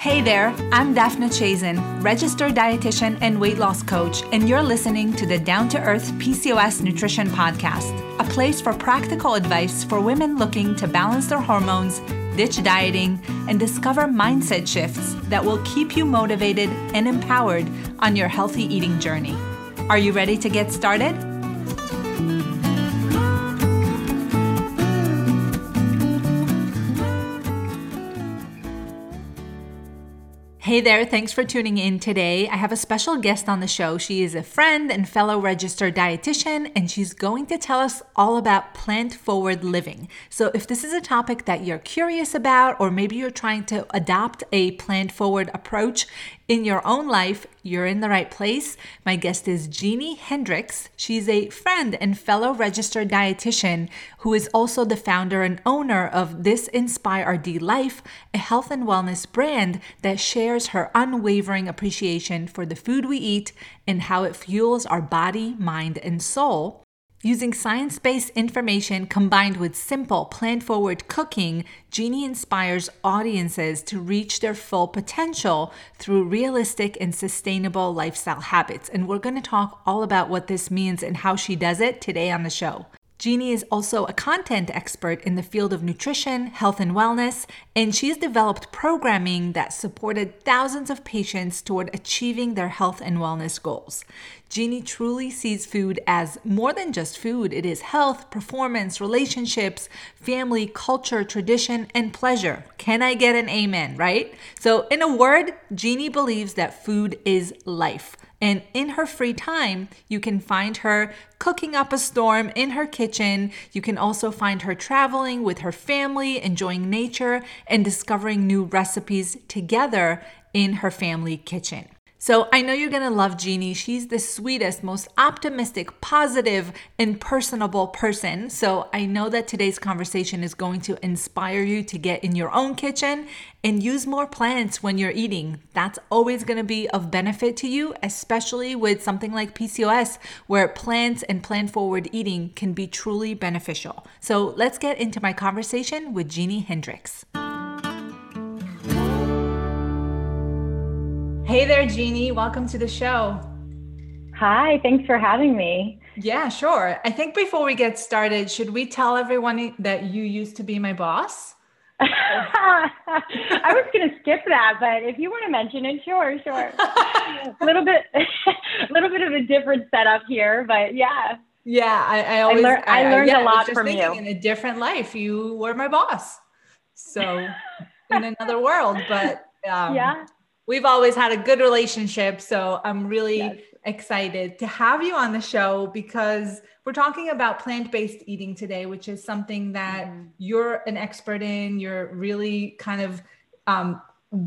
Hey there, I'm Daphna Chazen, registered dietitian and weight loss coach, and you're listening to the Down to Earth PCOS Nutrition Podcast, a place for practical advice for women looking to balance their hormones, ditch dieting, and discover mindset shifts that will keep you motivated and empowered on your healthy eating journey. Are you ready to get started? Hey there, thanks for tuning in today. I have a special guest on the show. She is a friend and fellow registered dietitian, and she's going to tell us all about plant forward living. So, if this is a topic that you're curious about, or maybe you're trying to adopt a plant forward approach, in your own life, you're in the right place. My guest is Jeannie Hendricks. She's a friend and fellow registered dietitian who is also the founder and owner of This Inspire RD Life, a health and wellness brand that shares her unwavering appreciation for the food we eat and how it fuels our body, mind, and soul. Using science based information combined with simple, plant forward cooking, Jeannie inspires audiences to reach their full potential through realistic and sustainable lifestyle habits. And we're going to talk all about what this means and how she does it today on the show. Jeannie is also a content expert in the field of nutrition, health, and wellness, and she's developed programming that supported thousands of patients toward achieving their health and wellness goals. Jeannie truly sees food as more than just food. It is health, performance, relationships, family, culture, tradition, and pleasure. Can I get an amen, right? So, in a word, Jeannie believes that food is life. And in her free time, you can find her cooking up a storm in her kitchen. You can also find her traveling with her family, enjoying nature, and discovering new recipes together in her family kitchen. So I know you're to love Jeannie. She's the sweetest, most optimistic, positive, and personable person. So I know that today's conversation is going to inspire you to get in your own kitchen and use more plants when you're eating. That's always to be of benefit to you, especially with something like PCOS, where plants and plant forward eating can be truly beneficial. So let's get into my conversation with Jeannie Hendricks. Hey there, Jeannie. Welcome to the show. Hi, thanks for having me. Yeah, sure. I think before we get started, should we tell everyone that you used to be my boss? I was going to skip that, but if you want to mention it, sure, sure. a little bit, a little bit of a different setup here, but yeah. Yeah, I, I always I, lear- I, I learned yeah, a lot from you. In a different life, you were my boss, so in another world. But um, yeah, we've always had a good relationship. So I'm really yes. excited to have you on the show because we're talking about plant based eating today, which is something that mm. you're an expert in. You're really kind of um,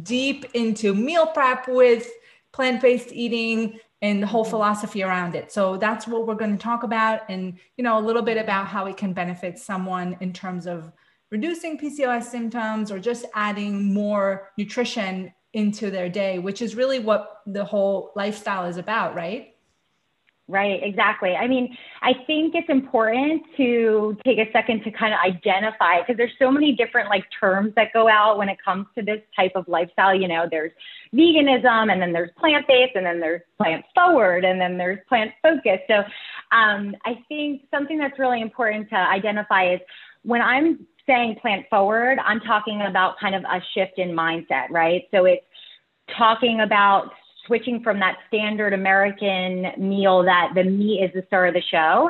deep into meal prep with plant based eating and the whole mm-hmm. philosophy around it. So that's what we're going to talk about and you know a little bit about how it can benefit someone in terms of reducing PCOS symptoms or just adding more nutrition into their day, which is really what the whole lifestyle is about, right? Right, exactly. I mean, I think it's important to take a second to kind of identify because there's so many different like terms that go out when it comes to this type of lifestyle. You know, there's veganism and then there's plant based and then there's plant forward and then there's plant focused. So um, I think something that's really important to identify is when I'm saying plant forward, I'm talking about kind of a shift in mindset, right? So it's talking about switching from that standard American meal that the meat is the star of the show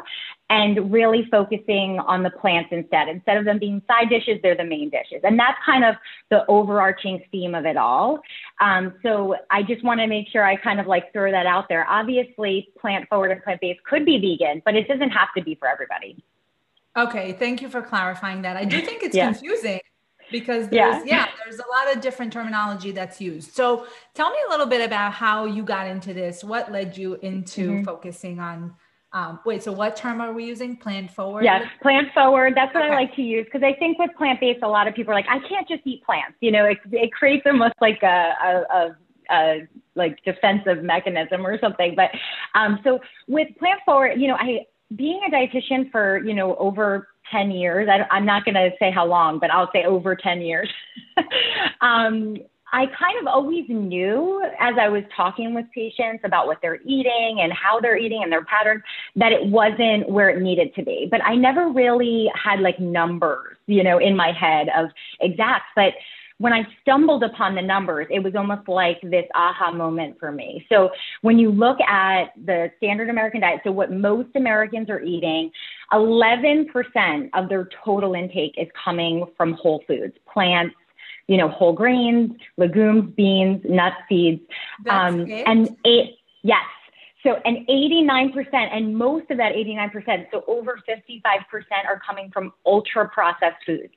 and really focusing on the plants instead. Instead of them being side dishes, they're the main dishes. And that's kind of the overarching theme of it all. Um, so I just want to make sure I kind of like throw that out there. Obviously, plant forward and plant based could be vegan, but it doesn't have to be for everybody. Okay, thank you for clarifying that. I do think it's yeah. confusing because there's yeah. yeah. there's a lot of different terminology that's used. So tell me a little bit about how you got into this. What led you into mm-hmm. focusing on um, wait, so what term are we using? Plant forward? Yes, plant forward. That's what okay. I like to use because I think with plant based, a lot of people are like, I can't just eat plants. You know, it, it creates almost like a, a, a, a like defensive mechanism or something. But um, so with plant forward, you know, I being a dietitian for, you know, over 10 years, I, am not going to say how long, but I'll say over 10 years. um, I kind of always knew as I was talking with patients about what they're eating and how they're eating and their patterns that it wasn't where it needed to be. But I never really had like numbers, you know, in my head of exact. But when I stumbled upon the numbers, it was almost like this aha moment for me. So when you look at the standard American diet, so what most Americans are eating, 11% of their total intake is coming from whole foods, plants, you know, whole grains, legumes, beans, nuts, seeds. Um, and eight, yes. So, and 89%, and most of that 89%, so over 55% are coming from ultra processed foods,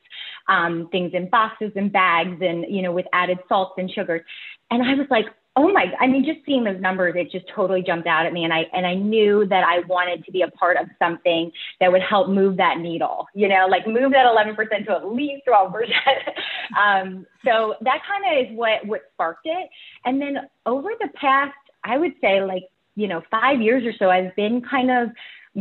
um, things in boxes and bags and, you know, with added salts and sugars. And I was like, oh my, I mean, just seeing those numbers, it just totally jumped out at me. And I, and I knew that I wanted to be a part of something that would help move that needle, you know, like move that 11% to at least 12%. um, so that kind of is what, what sparked it. And then over the past, I would say like, you know, five years or so, I've been kind of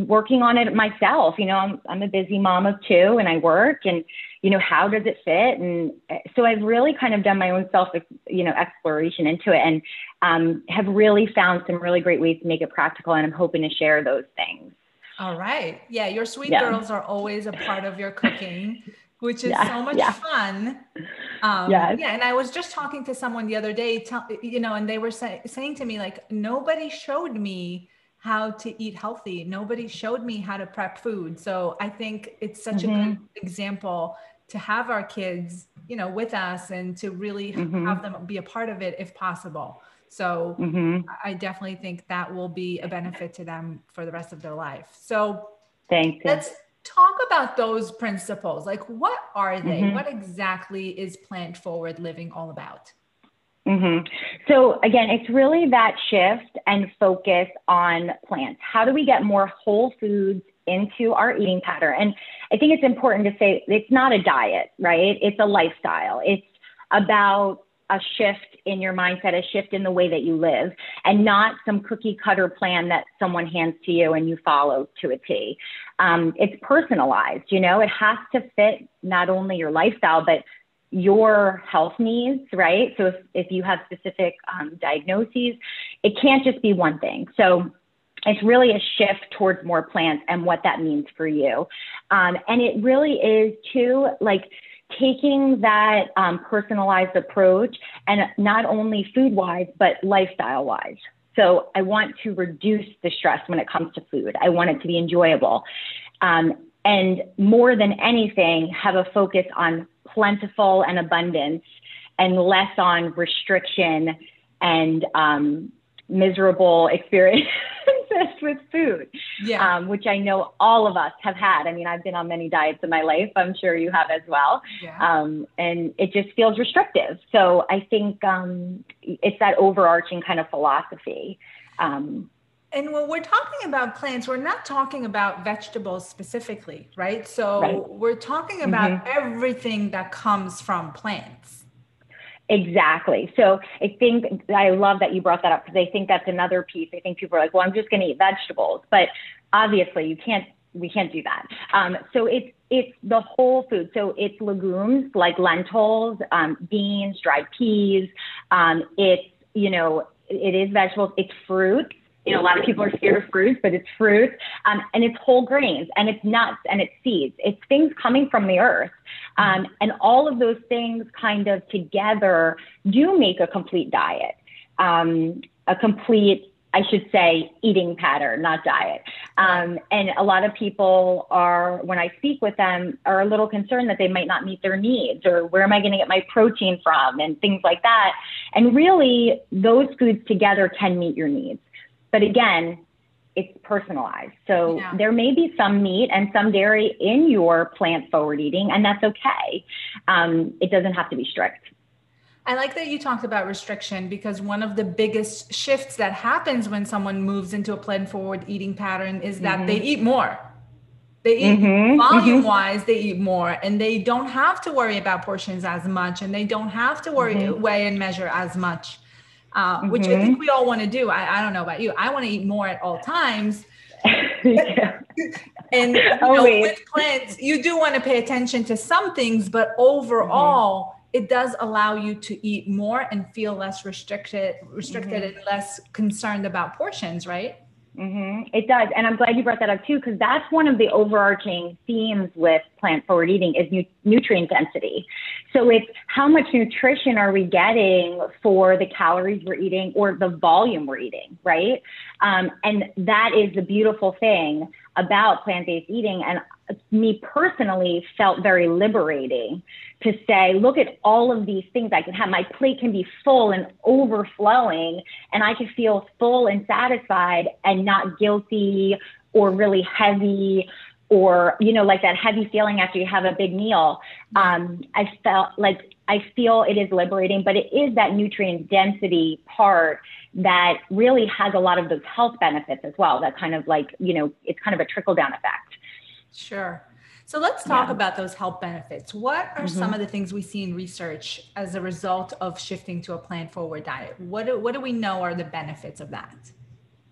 working on it myself. You know, I'm, I'm a busy mom of two and I work and, you know, how does it fit? And uh, so I've really kind of done my own self, you know, exploration into it and um, have really found some really great ways to make it practical. And I'm hoping to share those things. All right. Yeah. Your sweet yeah. girls are always a part of your cooking. Which is yeah, so much yeah. fun. Um, yes. Yeah. And I was just talking to someone the other day, tell, you know, and they were say, saying to me, like, nobody showed me how to eat healthy. Nobody showed me how to prep food. So I think it's such mm-hmm. a good mm-hmm. example to have our kids, you know, with us and to really mm-hmm. have them be a part of it if possible. So mm-hmm. I definitely think that will be a benefit to them for the rest of their life. So thank you. Let's talk about those principles. Like what are they? Mm-hmm. What exactly is plant forward living all about? Mm-hmm. So again, it's really that shift and focus on plants. How do we get more whole foods into our eating pattern? And I think it's important to say it's not a diet, right? It's a lifestyle. It's about a shift in your mindset, a shift in the way that you live, and not some cookie cutter plan that someone hands to you and you follow to a T. Um, it's personalized, you know, it has to fit not only your lifestyle, but your health needs, right? So if, if you have specific um, diagnoses, it can't just be one thing. So it's really a shift towards more plants and what that means for you. Um, and it really is too like taking that um, personalized approach and not only food wise, but lifestyle wise. So I want to reduce the stress when it comes to food. I want it to be enjoyable. Um, and more than anything, have a focus on plentiful and abundance and less on restriction and um, miserable experiences with food, yeah. um, which I know all of us have had. I mean, I've been on many diets in my life. I'm sure you have as well. Yeah. Um, and it just feels restrictive. So I think um, it's that overarching kind of philosophy. Um, and when we're talking about plants, we're not talking about vegetables specifically, right? So right. we're talking about mm-hmm. everything that comes from plants. Exactly. So I think I love that you brought that up because I think that's another piece. I think people are like, well, I'm just going to eat vegetables, but obviously you can't. We can't do that. Um, so it's it's the whole food. So it's legumes like lentils, um, beans, dried peas. Um, it's you know it is vegetables. It's fruit you know, a lot of people are scared of fruits, but it's fruit, um, and it's whole grains, and it's nuts, and it's seeds. It's things coming from the earth, um, and all of those things kind of together do make a complete diet, um, a complete, I should say, eating pattern, not diet. Um, and a lot of people are, when I speak with them, are a little concerned that they might not meet their needs, or where am I going to get my protein from, and things like that. And really, those foods together can meet your needs. But again, it's personalized. So yeah. there may be some meat and some dairy in your plant forward eating, and that's okay. Um, it doesn't have to be strict. I like that you talked about restriction because one of the biggest shifts that happens when someone moves into a plant forward eating pattern is that mm-hmm. they eat more. They eat mm-hmm. volume mm-hmm. wise, they eat more, and they don't have to worry about portions as much, and they don't have to worry, mm-hmm. weigh and measure as much uh, mm-hmm. which I think mm-hmm. we all want to do. I, I don't know about you. I want to eat more at all times. yeah. and you know, with plants, you do want to pay attention to some things, but overall, mm-hmm. it does allow you to eat more and feel less restricted, restricted mm-hmm. and less concerned about portions, right? Mm-hmm. It does. And I'm glad you brought that up too, because that's one of the overarching themes with plant forward eating is nu- nutrient density. So it's how much nutrition are we getting for the calories we're eating or the volume we're eating, right? Um, and that is the beautiful thing about plant based eating. And me personally felt very liberating to say, look at all of these things I can have. My plate can be full and overflowing, and I can feel full and satisfied and not guilty or really heavy or, you know, like that heavy feeling after you have a big meal. Um, I felt like I feel it is liberating, but it is that nutrient density part that really has a lot of those health benefits as well. That kind of like, you know, it's kind of a trickle down effect. Sure. So let's talk yeah. about those health benefits. What are mm-hmm. some of the things we see in research as a result of shifting to a plant forward diet? What do, what do we know are the benefits of that?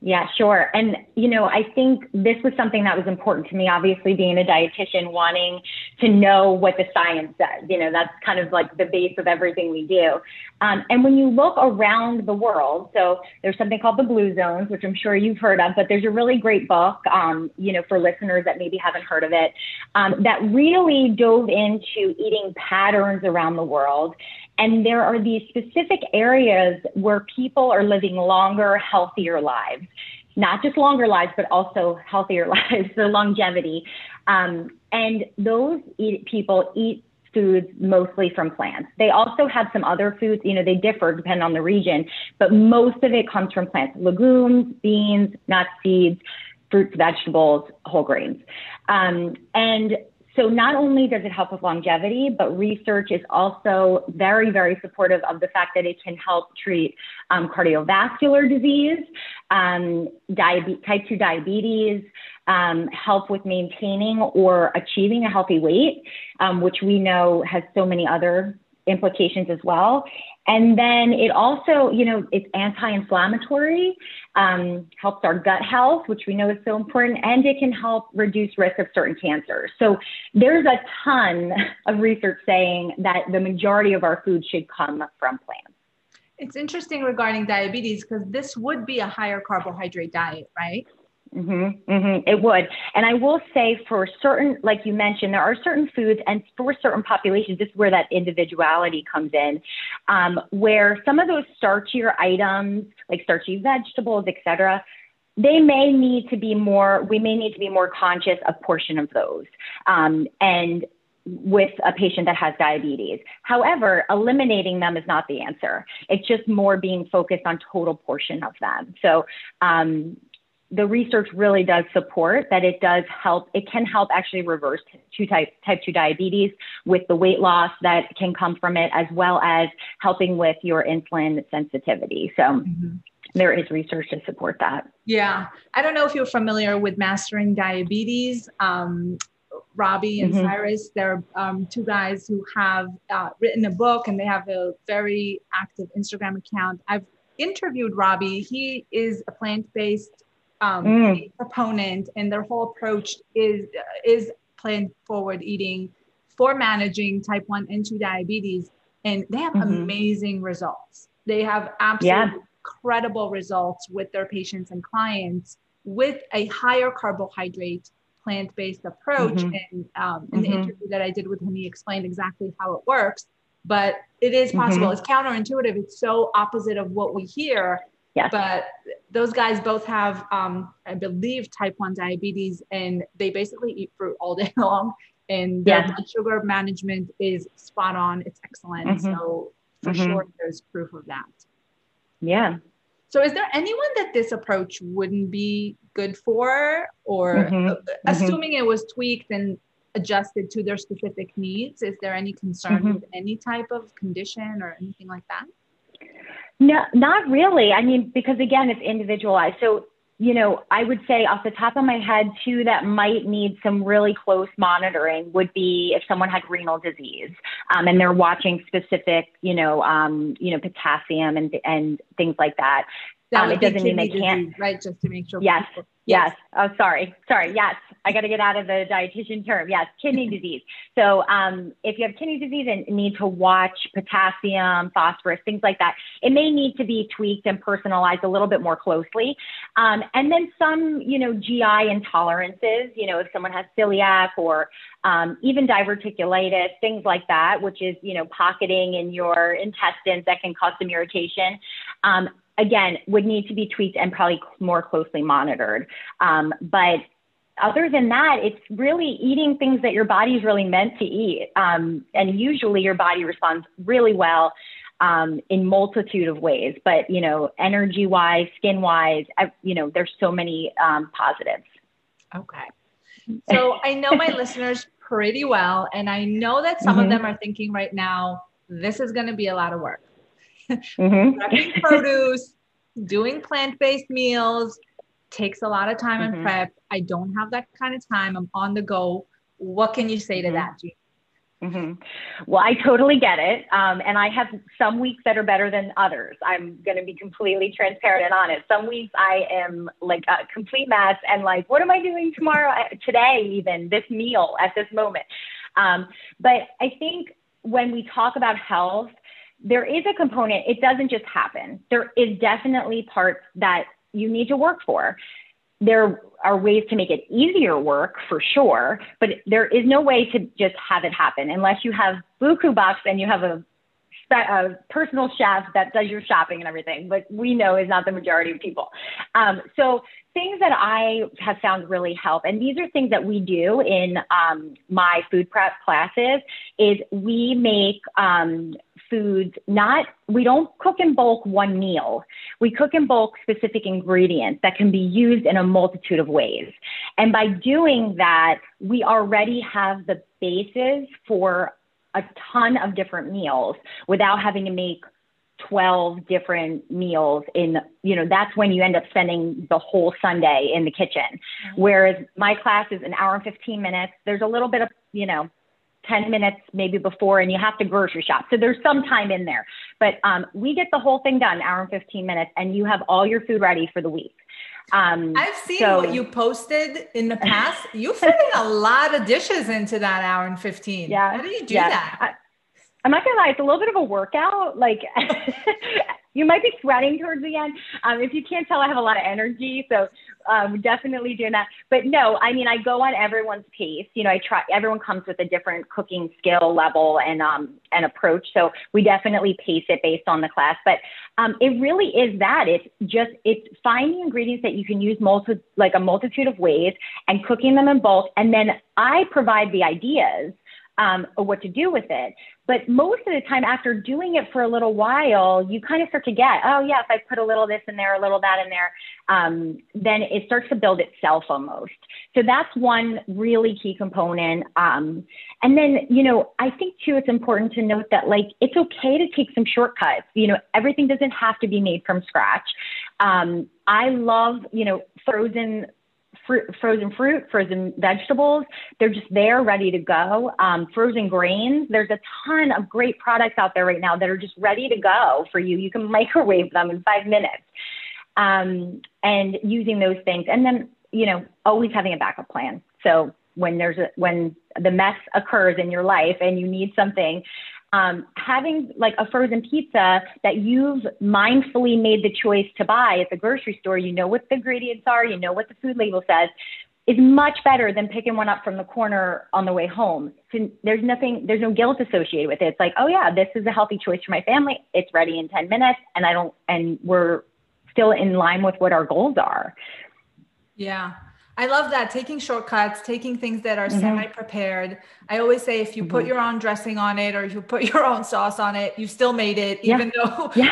Yeah, sure. And, you know, I think this was something that was important to me, obviously, being a dietitian, wanting to know what the science says. You know, that's kind of like the base of everything we do. Um, and when you look around the world, so there's something called the Blue Zones, which I'm sure you've heard of, but there's a really great book, um, you know, for listeners that maybe haven't heard of it, um, that really dove into eating patterns around the world and there are these specific areas where people are living longer, healthier lives. Not just longer lives, but also healthier lives, so longevity. Um, and those eat, people eat foods mostly from plants. They also have some other foods, you know, they differ depending on the region, but most of it comes from plants, legumes, beans, nuts, seeds, fruits, vegetables, whole grains. Um, and so not only does it help with longevity, but research is also very, very supportive of the fact that it can help treat um, cardiovascular disease, um, diabetes, type 2 diabetes, um, help with maintaining or achieving a healthy weight, um, which we know has so many other implications as well. And then it also, you know, it's anti-inflammatory, um, helps our gut health, which we know is so important, and it can help reduce risk of certain cancers. So there's a ton of research saying that the majority of our food should come from plants. It's interesting regarding diabetes because this would be a higher carbohydrate diet, right? Mm-hmm, mm-hmm, it would. And I will say for certain, like you mentioned, there are certain foods and for certain populations, this is where that individuality comes in, um, where some of those starchier items, like starchy vegetables, et cetera, they may need to be more, we may need to be more conscious of portion of those. Um, and with a patient that has diabetes. However, eliminating them is not the answer. It's just more being focused on total portion of them. So, um, the research really does support that it does help. It can help actually reverse two type type two diabetes with the weight loss that can come from it, as well as helping with your insulin sensitivity. So. Mm-hmm. There is research to support that. Yeah. I don't know if you're familiar with Mastering Diabetes. Um, Robby and mm-hmm. Cyrus. They're um, two guys who have uh, written a book and they have a very active Instagram account. I've interviewed Robby. He is a plant based um, mm. proponent, and their whole approach is is plant forward eating for managing type one and two diabetes, and they have mm-hmm. amazing results. They have absolutely yeah. incredible results with their patients and clients with a higher carbohydrate plant-based approach. Mm-hmm. And um, in mm-hmm. the interview that I did with him, he explained exactly how it works. But it is possible. Mm-hmm. It's counterintuitive. It's so opposite of what we hear. Yes. But those guys both have, um, I believe, type 1 diabetes, and they basically eat fruit all day long. And their blood sugar management is spot on. It's excellent. Mm-hmm. So, for mm-hmm. sure, there's proof of that. Yeah. So, is there anyone that this approach wouldn't be good for, or mm-hmm. mm-hmm. assuming it was tweaked and adjusted to their specific needs? Is there any concern mm-hmm. with any type of condition or anything like that? No, not really. I mean, because again, it's individualized. So, you know, I would say off the top of my head, two that might need some really close monitoring would be if someone had renal disease um, and they're watching specific, you know, um, you know, potassium and and things like that. That um, it doesn't mean they can't. Disease, right? Just to make sure. Yes. People, yes. yes. Oh, sorry. Sorry. Yes. I got to get out of the dietitian term. Yes. Kidney disease. So um, if you have kidney disease and need to watch potassium, phosphorus, things like that, it may need to be tweaked and personalized a little bit more closely. Um, and then some, you know, GI intolerances, you know, if someone has celiac or um, even diverticulitis, things like that, which is, you know, pocketing in your intestines that can cause some irritation. Um, again, would need to be tweaked and probably more closely monitored. Um, but other than that, it's really eating things that your body is really meant to eat. Um, and usually your body responds really well um, in multitude of ways. But, you know, energy wise, skin wise, you know, there's so many um, positives. Okay. So I know my listeners pretty well, and I know that some mm-hmm. of them are thinking right now, this is going to be a lot of work. Mm-hmm. produce, doing plant-based meals takes a lot of time mm-hmm. and prep. I don't have that kind of time. I'm on the go. What can you say to mm-hmm. that, Jean? Mm-hmm. Well, I totally get it. Um, and I have some weeks that are better than others. I'm going to be completely transparent and honest. Some weeks I am like a complete mess and like, what am I doing tomorrow, today, even this meal at this moment? Um, but I think when we talk about health, there is a component, it doesn't just happen. There is definitely parts that you need to work for. There are ways to make it easier work for sure, but there is no way to just have it happen unless you have buku Box and you have a, a personal chef that does your shopping and everything, but we know is not the majority of people. Um, so things that I have found really help, and these are things that we do in um, my food prep classes, is we make um, foods not we don't cook in bulk one meal. We cook in bulk specific ingredients that can be used in a multitude of ways. And by doing that we already have the basis for a ton of different meals without having to make 12 different meals in you know that's when you end up spending the whole sunday in the kitchen mm-hmm. whereas my class is an hour and 15 minutes there's a little bit of you know 10 minutes maybe before and you have to grocery shop. So there's some time in there. But um, we get the whole thing done, hour and 15 minutes, and you have all your food ready for the week. Um, I've seen so, what you posted in the past. You fit in a lot of dishes into that hour and 15. Yeah. How do you do yeah. that? I'm not gonna lie, it's a little bit of a workout. Like you might be sweating towards the end. Um, if you can't tell, I have a lot of energy, so um, definitely doing that. But no, I mean, I go on everyone's pace. You know, I try. Everyone comes with a different cooking skill level and um, and approach, so we definitely pace it based on the class. But um, it really is that. It's just it's finding ingredients that you can use multi like a multitude of ways and cooking them in bulk, and then I provide the ideas um, or what to do with it. But most of the time, after doing it for a little while, you kind of start to get, oh, yeah, if I put a little this in there, a little that in there, um, then it starts to build itself almost. So that's one really key component. Um, and then, you know, I think too, it's important to note that like it's okay to take some shortcuts. You know, everything doesn't have to be made from scratch. Um, I love, you know, frozen fruit, frozen fruit, frozen vegetables. They're just there, ready to go. Um, frozen grains. There's a ton of great products out there right now that are just ready to go for you. You can microwave them in five minutes, um, and using those things. And then, you know, always having a backup plan. So when there's a, when the mess occurs in your life and you need something um, having like a frozen pizza that you've mindfully made the choice to buy at the grocery store, you know what the ingredients are, you know what the food label says, is much better than picking one up from the corner on the way home. So there's nothing, there's no guilt associated with it. It's like, oh yeah, this is a healthy choice for my family. It's ready in 10 minutes and I don't, and we're still in line with what our goals are. Yeah. I love that taking shortcuts, taking things that are mm-hmm. semi prepared. I always say if you mm-hmm. put your own dressing on it or you put your own sauce on it, you still made it, yeah. even though. Yeah.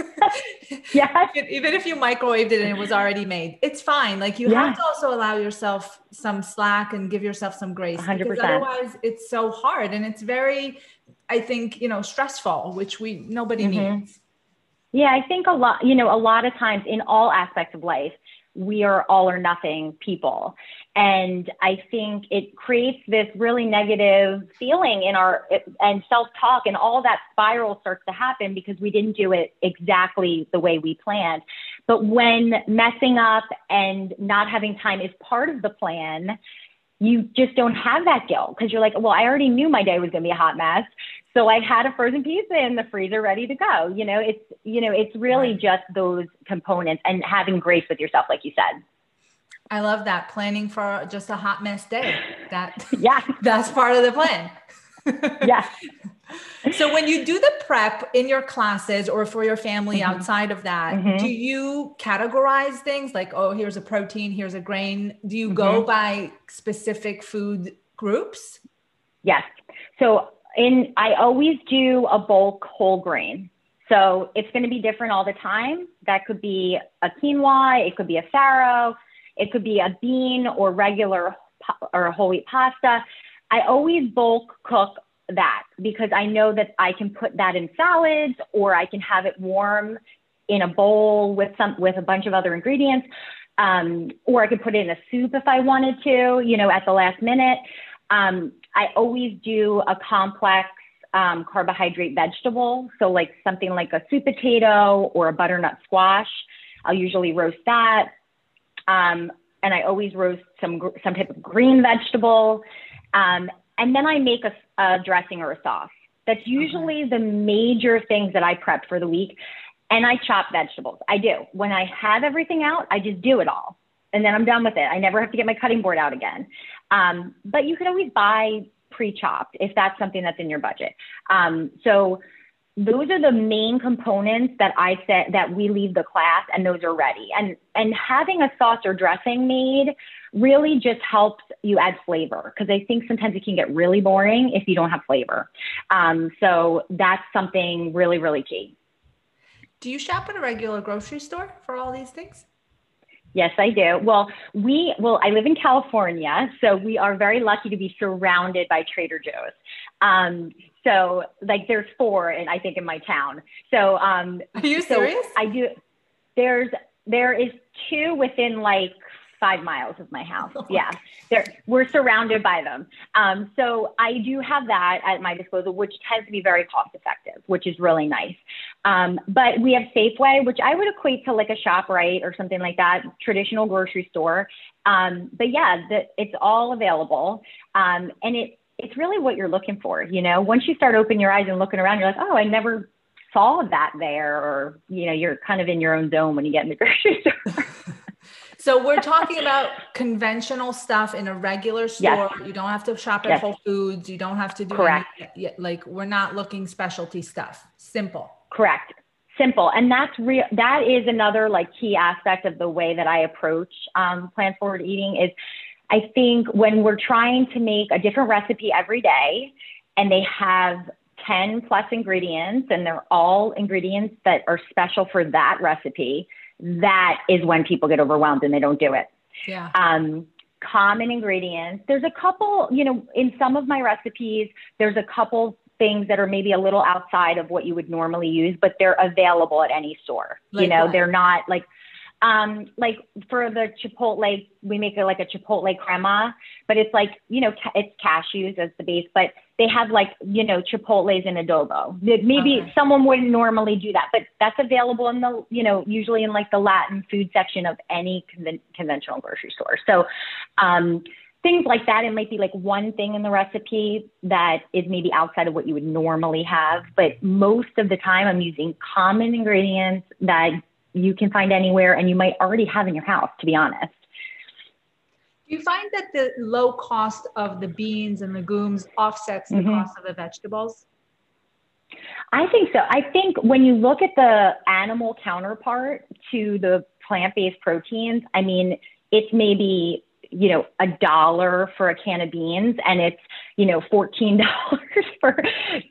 yeah. even if you microwaved it and it was already made, it's fine. Like you yeah. have to also allow yourself some slack and give yourself some grace 100%. because otherwise it's so hard and it's very, I think, you know, stressful, which we nobody mm-hmm. needs. Yeah, I think a lot, you know, a lot of times in all aspects of life, we are all or nothing people. And I think it creates this really negative feeling in our and self talk, and all that spiral starts to happen because we didn't do it exactly the way we planned. But when messing up and not having time is part of the plan, you just don't have that guilt because you're like, well, I already knew my day was going to be a hot mess. So I had a frozen pizza in the freezer ready to go. You know, it's, you know, it's really right. just those components and having grace with yourself, like you said. I love that planning for just a hot mess day. That yeah, that's part of the plan. yeah. So when you do the prep in your classes or for your family mm-hmm. outside of that, mm-hmm. do you categorize things like, oh, here's a protein, here's a grain? Do you mm-hmm. go by specific food groups? Yes. So in I always do a bulk whole grain. So it's going to be different all the time. That could be a quinoa, it could be a farro, it could be a bean or regular or a whole wheat pasta. I always bulk cook that because I know that I can put that in salads or I can have it warm in a bowl with some with a bunch of other ingredients. Um, or I could put it in a soup if I wanted to, you know, at the last minute. Um, I always do a complex um, carbohydrate vegetable. So like something like a sweet potato or a butternut squash. I'll usually roast that. Um, and I always roast some, some type of green vegetable. Um, and then I make a, a, dressing or a sauce. That's usually the major things that I prep for the week. And I chop vegetables. I do. When I have everything out, I just do it all. And then I'm done with it. I never have to get my cutting board out again. Um, but you could always buy pre-chopped if that's something that's in your budget. Um, so those are the main components that I said that we leave the class and those are ready. And and having a sauce or dressing made really just helps you add flavor because I think sometimes it can get really boring if you don't have flavor. Um, so that's something really really key. Do you shop at a regular grocery store for all these things? Yes, I do. Well, we well, I live in California, so we are very lucky to be surrounded by Trader Joe's. Um, so like there's four, and I think in my town. So um, are you so serious? I do. There's there is two within like five miles of my house. Oh, yeah, they we're surrounded by them. Um, so I do have that at my disposal, which tends to be very cost effective, which is really nice. Um, but we have Safeway, which I would equate to like a ShopRite or something like that, traditional grocery store. Um, but yeah, the, it's all available, um, and it it's really what you're looking for. You know, once you start opening your eyes and looking around, you're like, oh, I never saw that there, or you know, you're kind of in your own zone when you get in the grocery store. So we're talking about conventional stuff in a regular store. Yes. You don't have to shop at yes. Whole Foods. You don't have to do correct. Any, like we're not looking specialty stuff. Simple. Correct. Simple, and that's real. That is another like key aspect of the way that I approach um, plant forward eating. Is I think when we're trying to make a different recipe every day, and they have 10 plus ingredients, and they're all ingredients that are special for that recipe that is when people get overwhelmed and they don't do it. Yeah. Um, common ingredients. There's a couple, you know, in some of my recipes, there's a couple things that are maybe a little outside of what you would normally use, but they're available at any store. Like you know, what? they're not like um, like for the Chipotle, we make it like a Chipotle crema, but it's like, you know, ca- it's cashews as the base, but they have like, you know, Chipotles in adobo. Maybe okay. someone wouldn't normally do that, but that's available in the, you know, usually in like the Latin food section of any conven- conventional grocery store. So, um, things like that. It might be like one thing in the recipe that is maybe outside of what you would normally have, but most of the time I'm using common ingredients that you can find anywhere and you might already have in your house, to be honest. Do you find that the low cost of the beans and legumes offsets the mm-hmm. cost of the vegetables? I think so. I think when you look at the animal counterpart to the plant based proteins, I mean, it's maybe you know, a dollar for a can of beans and it's, you know, $14 for,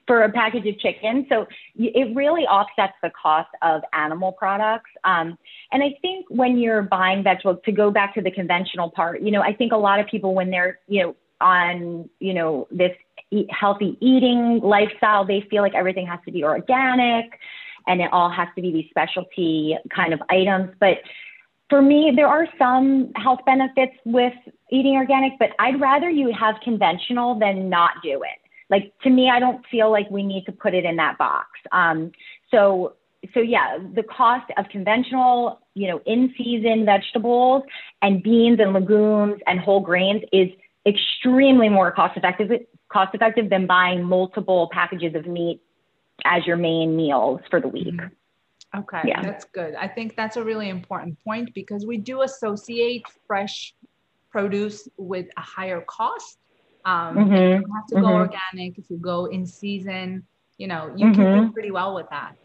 for a package of chicken. So it really offsets the cost of animal products. Um, and I think when you're buying vegetables, to go back to the conventional part, you know, I think a lot of people, when they're, you know, on, you know, this eat, healthy eating lifestyle, they feel like everything has to be organic and it all has to be these specialty kind of items. But for me, there are some health benefits with eating organic, but I'd rather you have conventional than not do it. Like to me, I don't feel like we need to put it in that box. Um, so so yeah, the cost of conventional, you know, in season vegetables and beans and legumes and whole grains is extremely more cost effective cost effective than buying multiple packages of meat as your main meals for the week. Mm-hmm. Okay, yeah. that's good. I think that's a really important point because we do associate fresh produce with a higher cost. Um, mm-hmm. You have to mm-hmm. go organic if you go in season. You know, you can do mm-hmm. pretty well with that.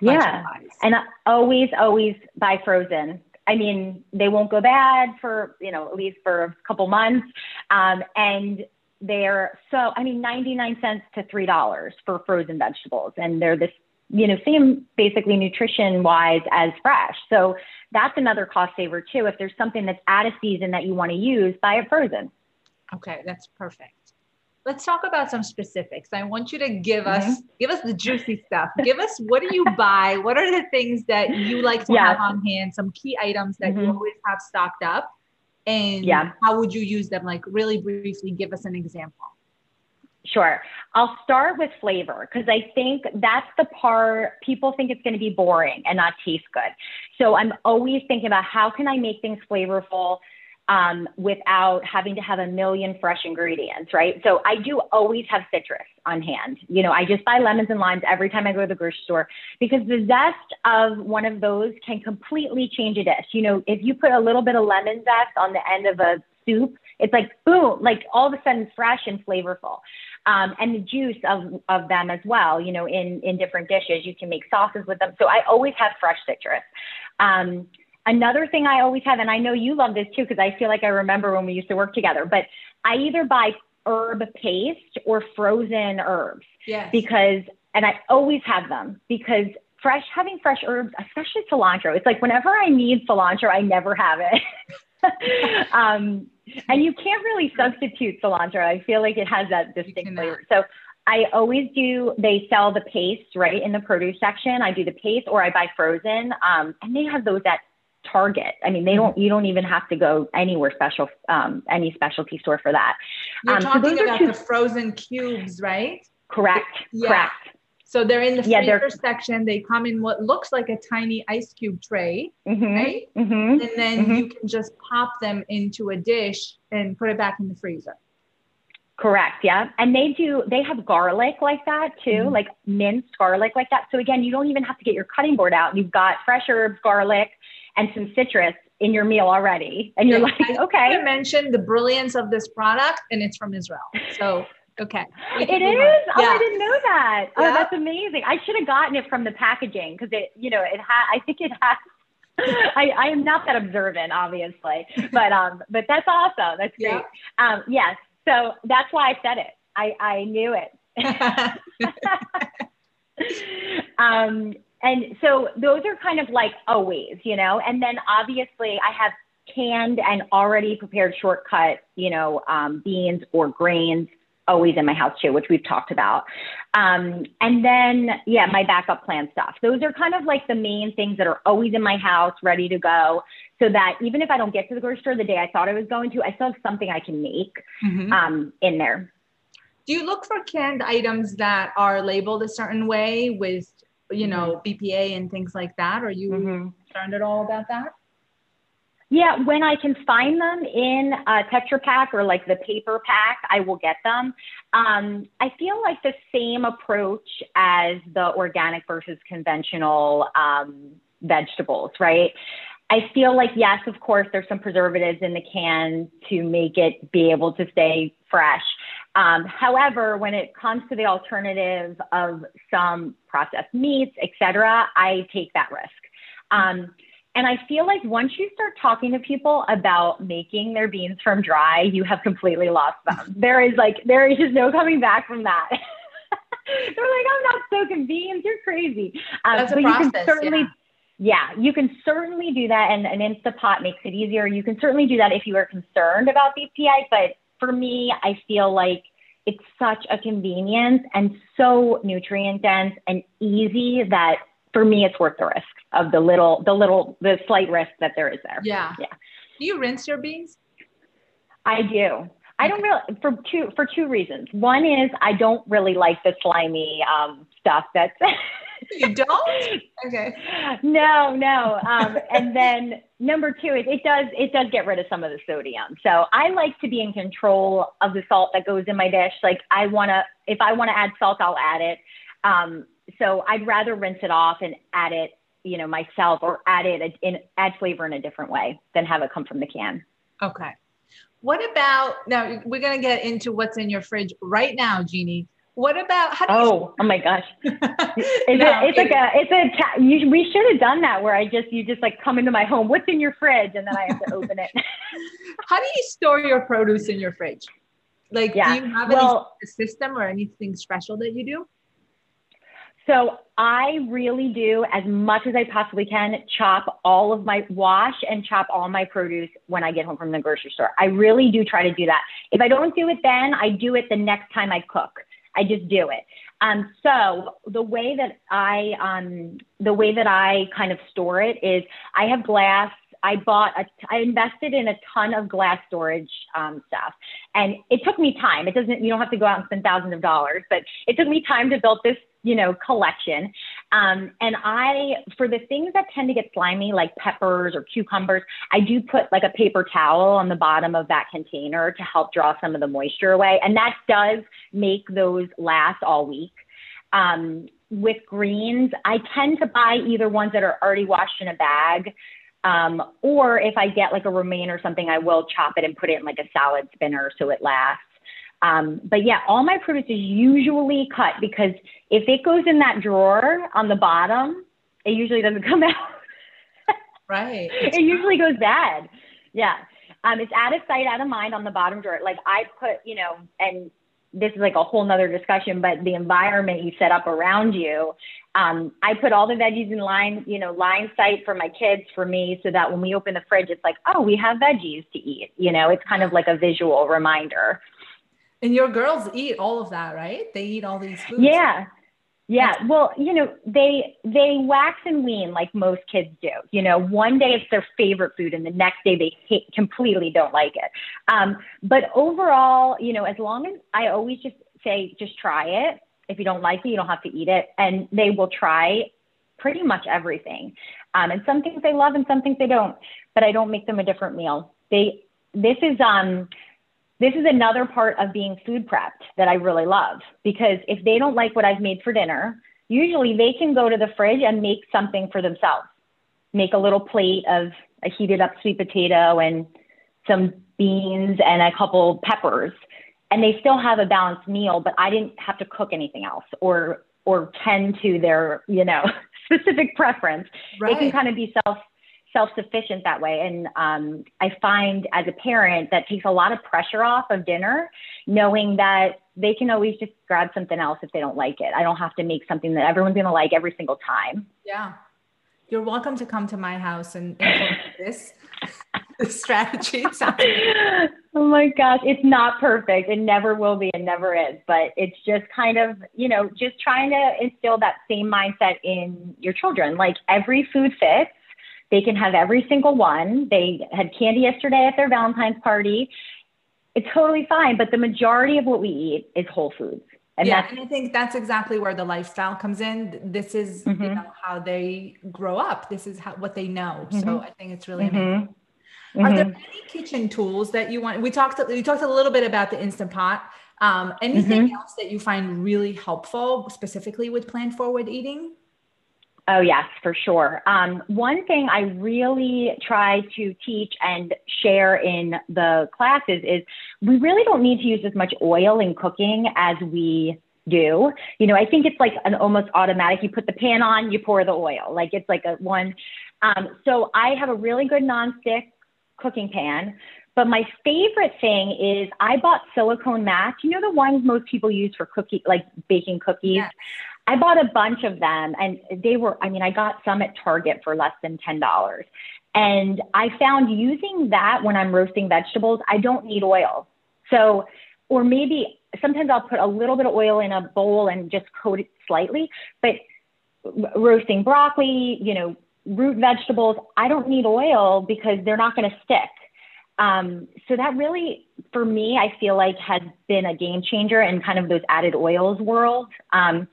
Yeah, and always, always buy frozen. I mean, they won't go bad for you know at least for a couple months, um, and they're so I mean, ninety nine cents to three dollars for frozen vegetables, and they're this you know same basically nutrition wise as fresh. So that's another cost saver too. If there's something that's out of season that you want to use, buy it frozen. Okay, that's perfect. Let's talk about some specifics. I want you to give mm-hmm. us give us the juicy stuff. give us what do you buy? What are the things that you like to have on hand? Some key items that mm-hmm. you always have stocked up, and yeah. how would you use them? Like really briefly, give us an example. Sure. I'll start with flavor because I think that's the part people think it's going to be boring and not taste good. So I'm always thinking about how can I make things flavorful um, without having to have a million fresh ingredients, right? So I do always have citrus on hand. You know, I just buy lemons and limes every time I go to the grocery store because the zest of one of those can completely change a dish. You know, if you put a little bit of lemon zest on the end of a soup, it's like boom, like all of a sudden fresh and flavorful. Um, and the juice of, of them as well, you know, in, in different dishes. You can make sauces with them. So I always have fresh citrus. Um, Another thing I always have, and I know you love this too, because I feel like I remember when we used to work together, but I either buy herb paste or frozen herbs. Yes. Because, and I always have them because fresh, having fresh herbs, especially cilantro, it's like whenever I need cilantro, I never have it. um, and you can't really substitute cilantro. I feel like it has that distinct flavor. So I always do, they sell the paste right in the produce section. I do the paste or I buy frozen. Um, and they have those at Target. I mean, they don't. You don't even have to go anywhere special, um, any specialty store for that. You're um, talking so about two, the frozen cubes, right? Correct. Yeah. Correct. So they're in the freezer yeah, section. They come in what looks like a tiny ice cube tray, mm-hmm, right? Mm-hmm, and then mm-hmm. you can just pop them into a dish and put it back in the freezer. Correct. Yeah. And they do, they have garlic like that too, mm-hmm. like minced garlic like that. So again, you don't even have to get your cutting board out. You've got fresh herbs, garlic, and some citrus in your meal already. And you're like, I okay. I mentioned the brilliance of this product and it's from Israel. So, okay. It is? Oh, yeah. I didn't know that. Oh, yeah. Oh, that's amazing. I should have gotten it from the packaging because it, you know, it had, I think it has I, I am not that observant, obviously, but um, but that's awesome. That's great. Yeah. Um, yes. So that's why I said it. I I knew it. um, and so those are kind of like always, you know, and then obviously I have canned and already prepared shortcut, you know, um, beans or grains always in my house too, which we've talked about. Um, and then, yeah, my backup plan stuff. Those are kind of like the main things that are always in my house, ready to go, so that even if I don't get to the grocery store the day I thought I was going to, I still have something I can make mm-hmm. um, in there. Do you look for canned items that are labeled a certain way with you know, mm-hmm. BPA and things like that? Are you mm-hmm. concerned at all about that? Yeah, when I can find them in a Tetra Pak or like the paper pack, I will get them. Um, I feel like the same approach as the organic versus conventional um, vegetables, right? I feel like, yes, of course, there's some preservatives in the can to make it be able to stay fresh. Um, however, when it comes to the alternative of some processed meats, et cetera, I take that risk. Um, and I feel like once you start talking to people about making their beans from dry, you have completely lost them. There is like, there is just no coming back from that. They're like, I'm not soaking beans. You're crazy. Um, That's a process, you can certainly, yeah. yeah, you can certainly do that. And an Instapot makes it easier. You can certainly do that if you are concerned about BPA, but for me, I feel like it's such a convenience and so nutrient dense and easy that for me it's worth the risk of the little the little the slight risk that there is there. Yeah. Yeah. Do you rinse your beans? I do. I don't really for two for two reasons. One is I don't really like the slimy um, stuff that's you don't? Okay. No, no. Um, and then number two is it does it does get rid of some of the sodium. So I like to be in control of the salt that goes in my dish. Like I want to, if I want to add salt, I'll add it. Um, so I'd rather rinse it off and add it, you know, myself or add it in add flavor in a different way than have it come from the can. Okay. What about now? We're gonna get into what's in your fridge right now, Jeannie. What about how do you? Oh, oh my gosh! it's, no, it's like a it's a you, we should have done that where I just you just like come into my home. What's in your fridge? And then I have to open it. how do you store your produce in your fridge? Like, yeah. do you have well, any system or anything special that you do? So I really do as much as I possibly can chop all of my wash and chop all my produce when I get home from the grocery store. I really do try to do that. If I don't do it then, I do it the next time I cook. I just do it. Um, so the way that I um, the way that I kind of store it is I have glass I bought a, I invested in a ton of glass storage um, stuff, and it took me time. It doesn't, you don't have to go out and spend thousands of dollars, but it took me time to build this, you know, collection. Um, and I, for the things that tend to get slimy, like peppers or cucumbers, I do put like a paper towel on the bottom of that container to help draw some of the moisture away, and that does make those last all week. Um, with greens, I tend to buy either ones that are already washed in a bag um, or if I get like a romaine or something, I will chop it and put it in like a salad spinner so it lasts. Um, but yeah, all my produce is usually cut because if it goes in that drawer on the bottom, it usually doesn't come out. right. it usually goes bad. Yeah. Um, it's out of sight, out of mind on the bottom drawer. Like I put, you know, and this is like a whole nother discussion, but the environment you set up around you. Um, I put all the veggies in line, you know, line sight for my kids, for me, so that when we open the fridge, it's like, oh, we have veggies to eat. You know, it's kind of like a visual reminder. And your girls eat all of that, right? They eat all these foods. Yeah. Yeah, well, you know, they they wax and wean like most kids do. You know, one day it's their favorite food, and the next day they hate, completely don't like it. Um, but overall, you know, as long as I always just say, just try it. If you don't like it, you don't have to eat it, and they will try pretty much everything. Um, and some things they love, and some things they don't. But I don't make them a different meal. They this is um this is another part of being food prepped that I really love because if they don't like what I've made for dinner, usually they can go to the fridge and make something for themselves. Make a little plate of a heated up sweet potato and some beans and a couple peppers and they still have a balanced meal but I didn't have to cook anything else or or tend to their, you know, specific preference. Right. They can kind of be self self-sufficient that way. And um, I find as a parent that takes a lot of pressure off of dinner, knowing that they can always just grab something else if they don't like it. I don't have to make something that everyone's going to like every single time. Yeah. You're welcome to come to my house and implement this, this strategy. oh my gosh, it's not perfect. It never will be and never is, but it's just kind of, you know, just trying to instill that same mindset in your children. Like every food fits they can have every single one. They had candy yesterday at their Valentine's party. It's totally fine, but the majority of what we eat is whole foods. And yeah, and I think that's exactly where the lifestyle comes in. This is mm-hmm. you know, how they grow up. This is how what they know. Mm-hmm. So I think it's really mm-hmm. amazing. Are there mm-hmm. any kitchen tools that you want? We talked. We talked a little bit about the instant pot. Um, anything mm-hmm. else that you find really helpful, specifically with plant forward eating? Oh, yes, for sure. Um, one thing I really try to teach and share in the classes is we really don't need to use as much oil in cooking as we do. You know, I think it's like an almost automatic. You put the pan on, you pour the oil. Like it's like a one. Um, so I have a really good nonstick cooking pan. But my favorite thing is I bought silicone mats. You know the ones most people use for cookie, like baking cookies. I bought a bunch of them and they were, I mean, I got some at Target for less than $10. And I found using that when I'm roasting vegetables, I don't need oil. So, or maybe sometimes I'll put a little bit of oil in a bowl and just coat it slightly. But roasting broccoli, you know, root vegetables, I don't need oil because they're not going to stick. Um, so that really, for me, I feel like has been a game changer in kind of those added oils world. Um,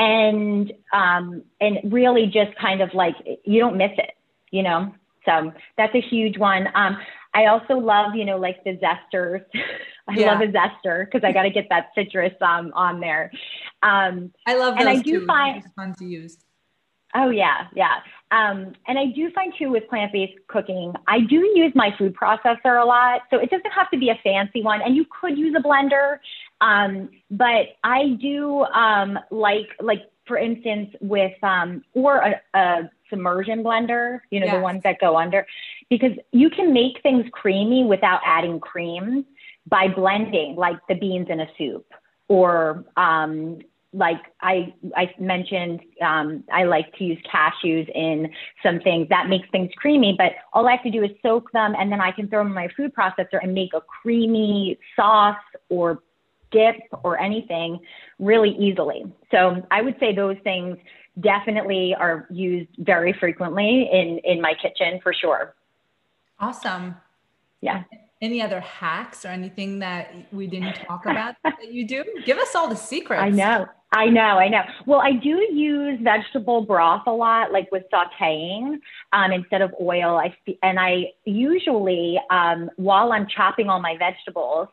and um, and really just kind of like you don't miss it, you know. So that's a huge one. Um, I also love, you know, like the zesters. I yeah. love a zester because I got to get that citrus um, on there. Um, I love and I do too. find it's fun to use. Oh yeah, yeah. Um, and I do find too with plant-based cooking, I do use my food processor a lot. So it doesn't have to be a fancy one, and you could use a blender. Um, but I do um, like like for instance with um, or a, a submersion blender, you know, yes. the ones that go under, because you can make things creamy without adding cream by blending like the beans in a soup or um, like I, I mentioned, um, I like to use cashews in some things that makes things creamy, but all I have to do is soak them and then I can throw them in my food processor and make a creamy sauce or dip or anything really easily. So I would say those things definitely are used very frequently in, in my kitchen for sure. Awesome. Yeah any other hacks or anything that we didn't talk about that you do? Give us all the secrets. I know. I know, I know. Well, I do use vegetable broth a lot, like with sautéing um, instead of oil. I and I usually, um, while I'm chopping all my vegetables,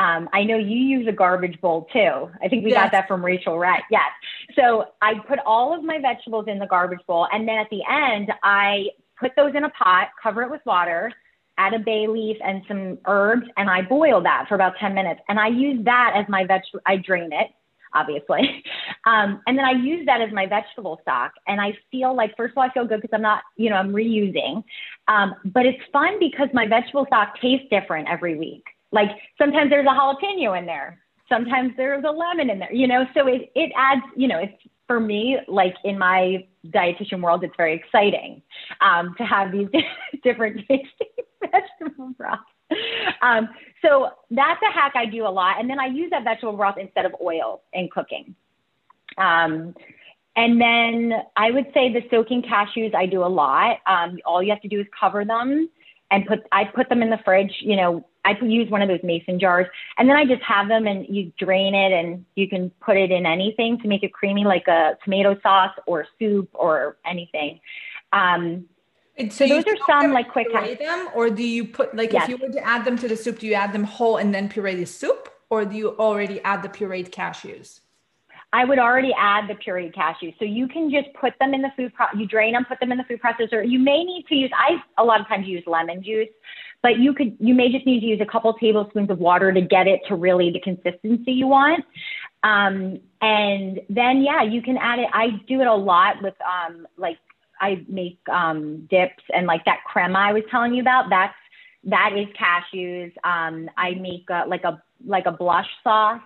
um, I know you use a garbage bowl too. I think we yes. got that from Rachael Ray. Yes. So I put all of my vegetables in the garbage bowl, and then at the end, I put those in a pot, cover it with water add a bay leaf and some herbs, and I boil that for about 10 minutes. And I use that as my vegetable, I drain it, obviously. Um, and then I use that as my vegetable stock. And I feel like, first of all, I feel good because I'm not, you know, I'm reusing. Um, but it's fun because my vegetable stock tastes different every week. Like sometimes there's a jalapeno in there. Sometimes there's a lemon in there, you know, so it, it adds, you know, it's for me, like in my dietitian world, it's very exciting um, to have these different tasting vegetable broth. Um, so that's a hack I do a lot. And then I use that vegetable broth instead of oil in cooking. Um, and then I would say the soaking cashews I do a lot. Um, all you have to do is cover them and put I put them in the fridge. You know, I use one of those mason jars, and then I just have them, and you drain it, and you can put it in anything to make it creamy, like a tomato sauce or soup or anything. Um, and so, so those are some like quick puree them, or do you put like yes. if you were to add them to the soup, do you add them whole and then puree the soup, or do you already add the pureed cashews? I would already add the pureed cashews. So you can just put them in the food, pro- you drain them, put them in the food processor. You may need to use, I a lot of times use lemon juice, but you could, you may just need to use a couple tablespoons of water to get it to really the consistency you want. Um, and then, yeah, you can add it. I do it a lot with um, like I make um, dips and like that crema I was telling you about. That's that is cashews. Um, I make a, like a like a blush sauce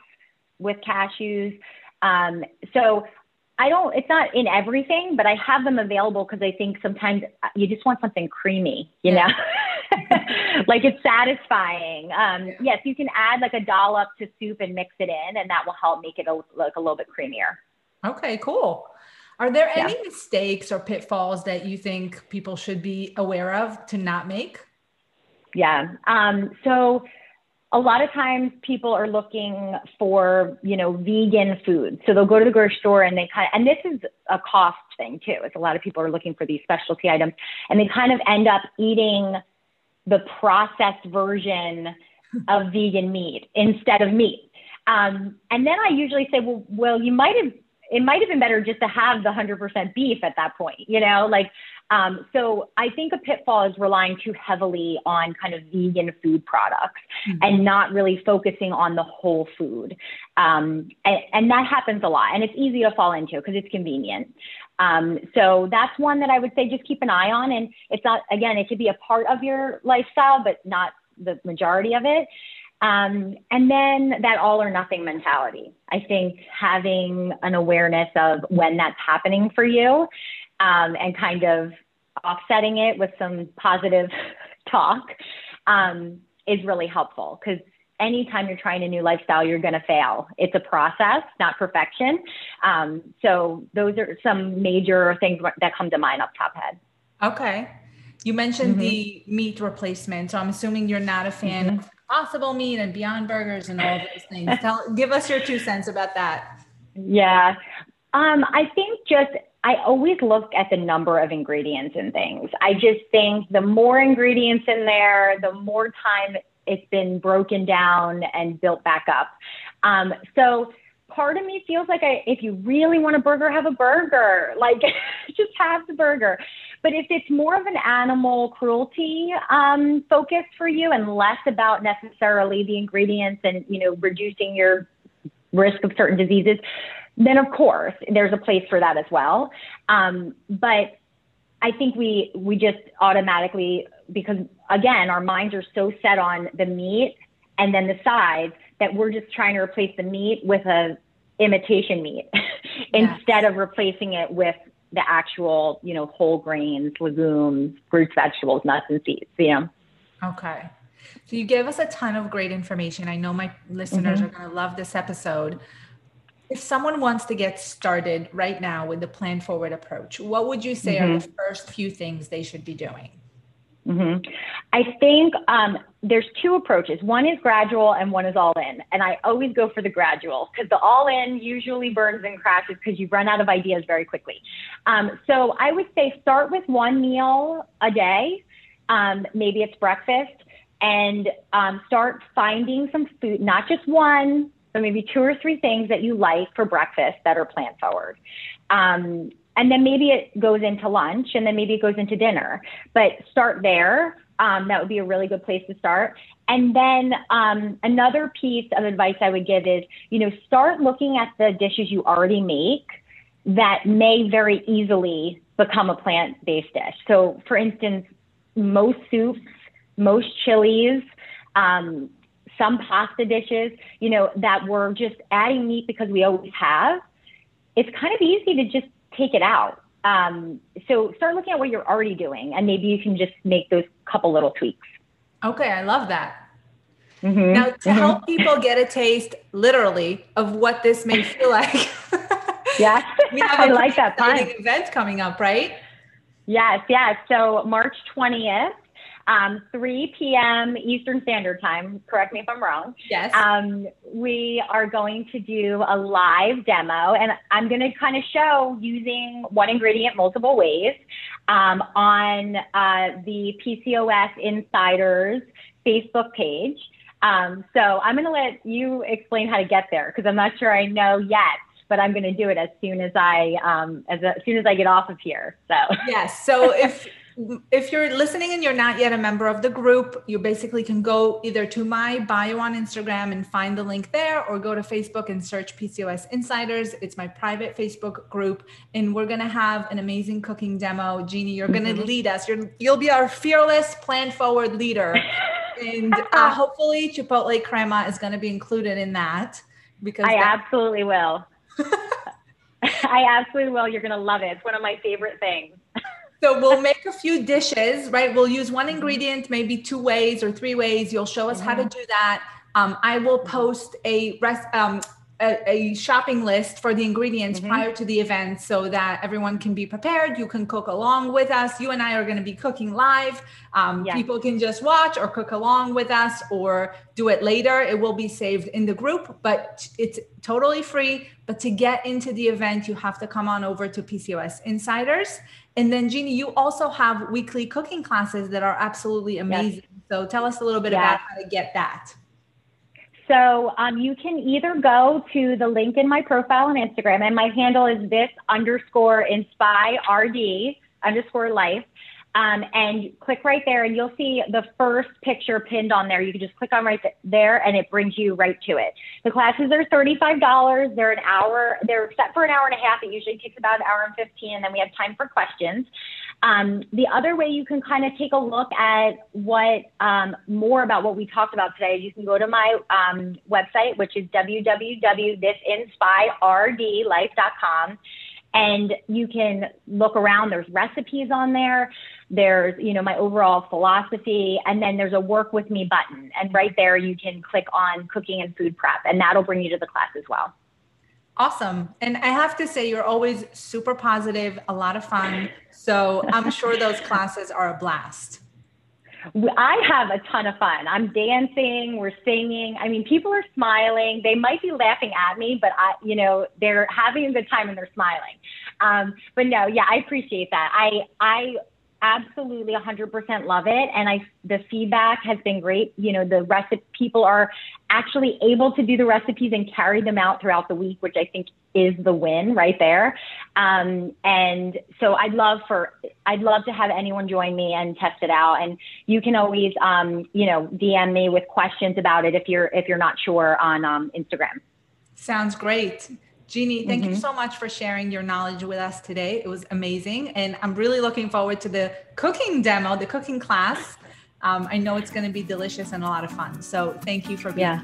with cashews. Um, so I don't. It's not in everything, but I have them available because I think sometimes uh, you just want something creamy, you know, like it's satisfying. Um, yeah. Yes, you can add like a dollop to soup and mix it in, and that will help make it a, like a little bit creamier. Okay, cool. Are there yeah. any mistakes or pitfalls that you think people should be aware of to not make? Yeah. Um, so a lot of times people are looking for, you know, vegan food. So they'll go to the grocery store and they kind of, and this is a cost thing too. It's a lot of people are looking for these specialty items and they kind of end up eating the processed version of vegan meat instead of meat. Um, and then I usually say, well, well, you might have it might have been better just to have the 100% beef at that point, you know, like, um, so I think a pitfall is relying too heavily on kind of vegan food products mm-hmm. and not really focusing on the whole food. Um, and, and, that happens a lot and it's easy to fall into because it's convenient. Um, so that's one that I would say just keep an eye on. And it's not, again, it could be a part of your lifestyle, but not the majority of it. Um, and then that all or nothing mentality. I think having an awareness of when that's happening for you um, and kind of offsetting it with some positive talk um, is really helpful because anytime you're trying a new lifestyle, you're going to fail. It's a process, not perfection. Um, so those are some major things that come to mind off top head. Okay. You mentioned mm-hmm. the meat replacement. So I'm assuming you're not a fan mm-hmm. of Impossible Meat and Beyond Burgers and all those things. Tell, give us your two cents about that. Yeah. Um, I think just I always look at the number of ingredients in things. I just think the more ingredients in there, the more time it's been broken down and built back up. Um, so part of me feels like I, if you really want a burger, have a burger. Like just have the burger. But if it's more of an animal cruelty um, focus for you and less about necessarily the ingredients and you know reducing your risk of certain diseases, then of course there's a place for that as well. Um, but I think we we just automatically because again our minds are so set on the meat and then the sides that we're just trying to replace the meat with a imitation meat instead of replacing it with the actual you know whole grains, legumes, fruits, vegetables, nuts, and seeds. You know. Okay. So you gave us a ton of great information. I know my listeners mm-hmm. are going to love this episode if someone wants to get started right now with the plant forward approach, what would you say mm-hmm. are the first few things they should be doing? Mm-hmm. I think um, there's two approaches. One is gradual and one is all in. And I always go for the gradual because the all in usually burns and crashes because you run out of ideas very quickly. Um, so I would say start with one meal a day. Um, maybe it's breakfast and um, start finding some food, not just one, so maybe two or three things that you like for breakfast that are plant forward. Um, and then maybe it goes into lunch and then maybe it goes into dinner. But start there. Um, that would be a really good place to start. And then um, another piece of advice I would give is, you know, start looking at the dishes you already make that may very easily become a plant-based dish. So, for instance, most soups, most chilies, um, some pasta dishes, you know, that we're just adding meat because we always have, it's kind of easy to just take it out. Um, so start looking at what you're already doing, and maybe you can just make those couple little tweaks. Okay, I love that. Mm-hmm. Now, to mm-hmm. help people get a taste, literally, of what this may feel like. yeah, we have I like that. Event coming up, right? Yes, yes. So March twentieth um, 3 p.m. Eastern Standard Time. Correct me if I'm wrong. Yes. Um, we are going to do a live demo, and I'm going to kind of show using one ingredient multiple ways um, on uh, the PCOS Insiders Facebook page. Um, so I'm going to let you explain how to get there because I'm not sure I know yet but I'm going to do it as soon as I um, as, as soon as I get off of here. So yes. So if if you're listening and you're not yet a member of the group, you basically can go either to my bio on Instagram and find the link there, or go to Facebook and search PCOS Insiders. It's my private Facebook group, and we're gonna have an amazing cooking demo. Jeannie, you're gonna mm-hmm. lead us. You're you'll be our fearless, plant forward leader, and uh, hopefully Chipotle crema is gonna be included in that because I that- absolutely will. I absolutely will. You're gonna love it. It's one of my favorite things so we'll make a few dishes, right? We'll use one ingredient, maybe two ways or three ways. You'll show us mm-hmm. how to mm-hmm. do that. Um, I will post a rest, um, a, a, shopping list for the ingredients mm-hmm. prior to the event so that everyone can be prepared. You can cook along with us. You and I are going to be cooking live. Um, yeah. People can just watch or cook along with us or do it later. It will be saved in the group, but it's totally free. But to get into the event, you have to come on over to PCOS Insiders. And then, Jeannie, you also have weekly cooking classes that are absolutely amazing. Yes. So tell us a little bit yes. about how to get that. So um, you can either go to the link in my profile on Instagram, and my handle is this underscore inspire RD underscore life. Um, and click right there, and you'll see the first picture pinned on there. You can just click on right there, and it brings you right to it. The classes are $35. They're an hour. They're set for an hour and a half. It usually takes about an hour and 15, and then we have time for questions. Um, the other way you can kind of take a look at what um, more about what we talked about today, you can go to my um, website, which is www.thisinspiredlife.com and you can look around there's recipes on there there's you know my overall philosophy and then there's a work with me button and right there you can click on cooking and food prep and that'll bring you to the class as well awesome and i have to say you're always super positive a lot of fun so i'm sure those classes are a blast I have a ton of fun. I'm dancing, we're singing. I mean, people are smiling. They might be laughing at me, but I, you know, they're having a good time and they're smiling. Um, but no, yeah, I appreciate that. I, I absolutely 100% love it. And i the feedback has been great. You know the recipe people are actually able to do the recipes and carry them out throughout the week which i think is the win right there. Um, and so i'd love for i'd love to have anyone join me and test it out. And you can always um, you know dm me with questions about it if you're if you're not sure on um, instagram. Sounds great Jeannie, thank mm-hmm. you so much for sharing your knowledge with us today. It was amazing. And I'm really looking forward to the cooking demo, the cooking class. Um, I know it's going to be delicious and a lot of fun. So thank you for being yeah.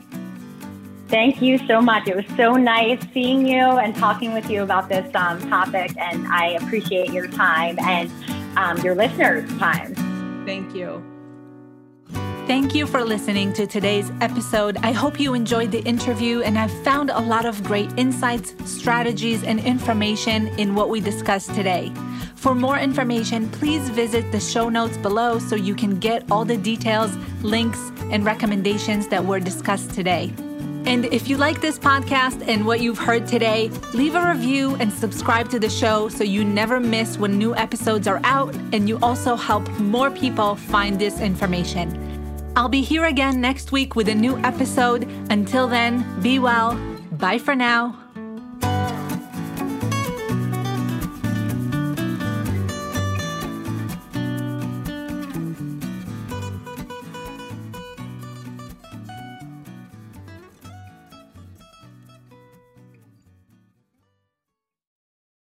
Thank you so much. It was so nice seeing you and talking with you about this um, topic. And I appreciate your time and um, your listeners' time. Thank you. Thank you for listening to today's episode. I hope you enjoyed the interview and have found a lot of great insights, strategies, and information in what we discussed today. For more information, please visit the show notes below so you can get all the details, links, and recommendations that were discussed today. And if you like this podcast and what you've heard today, leave a review and subscribe to the show so you never miss when new episodes are out and you also help more people find this information. I'll be here again next week with a new episode. Until then, be well. Bye for now.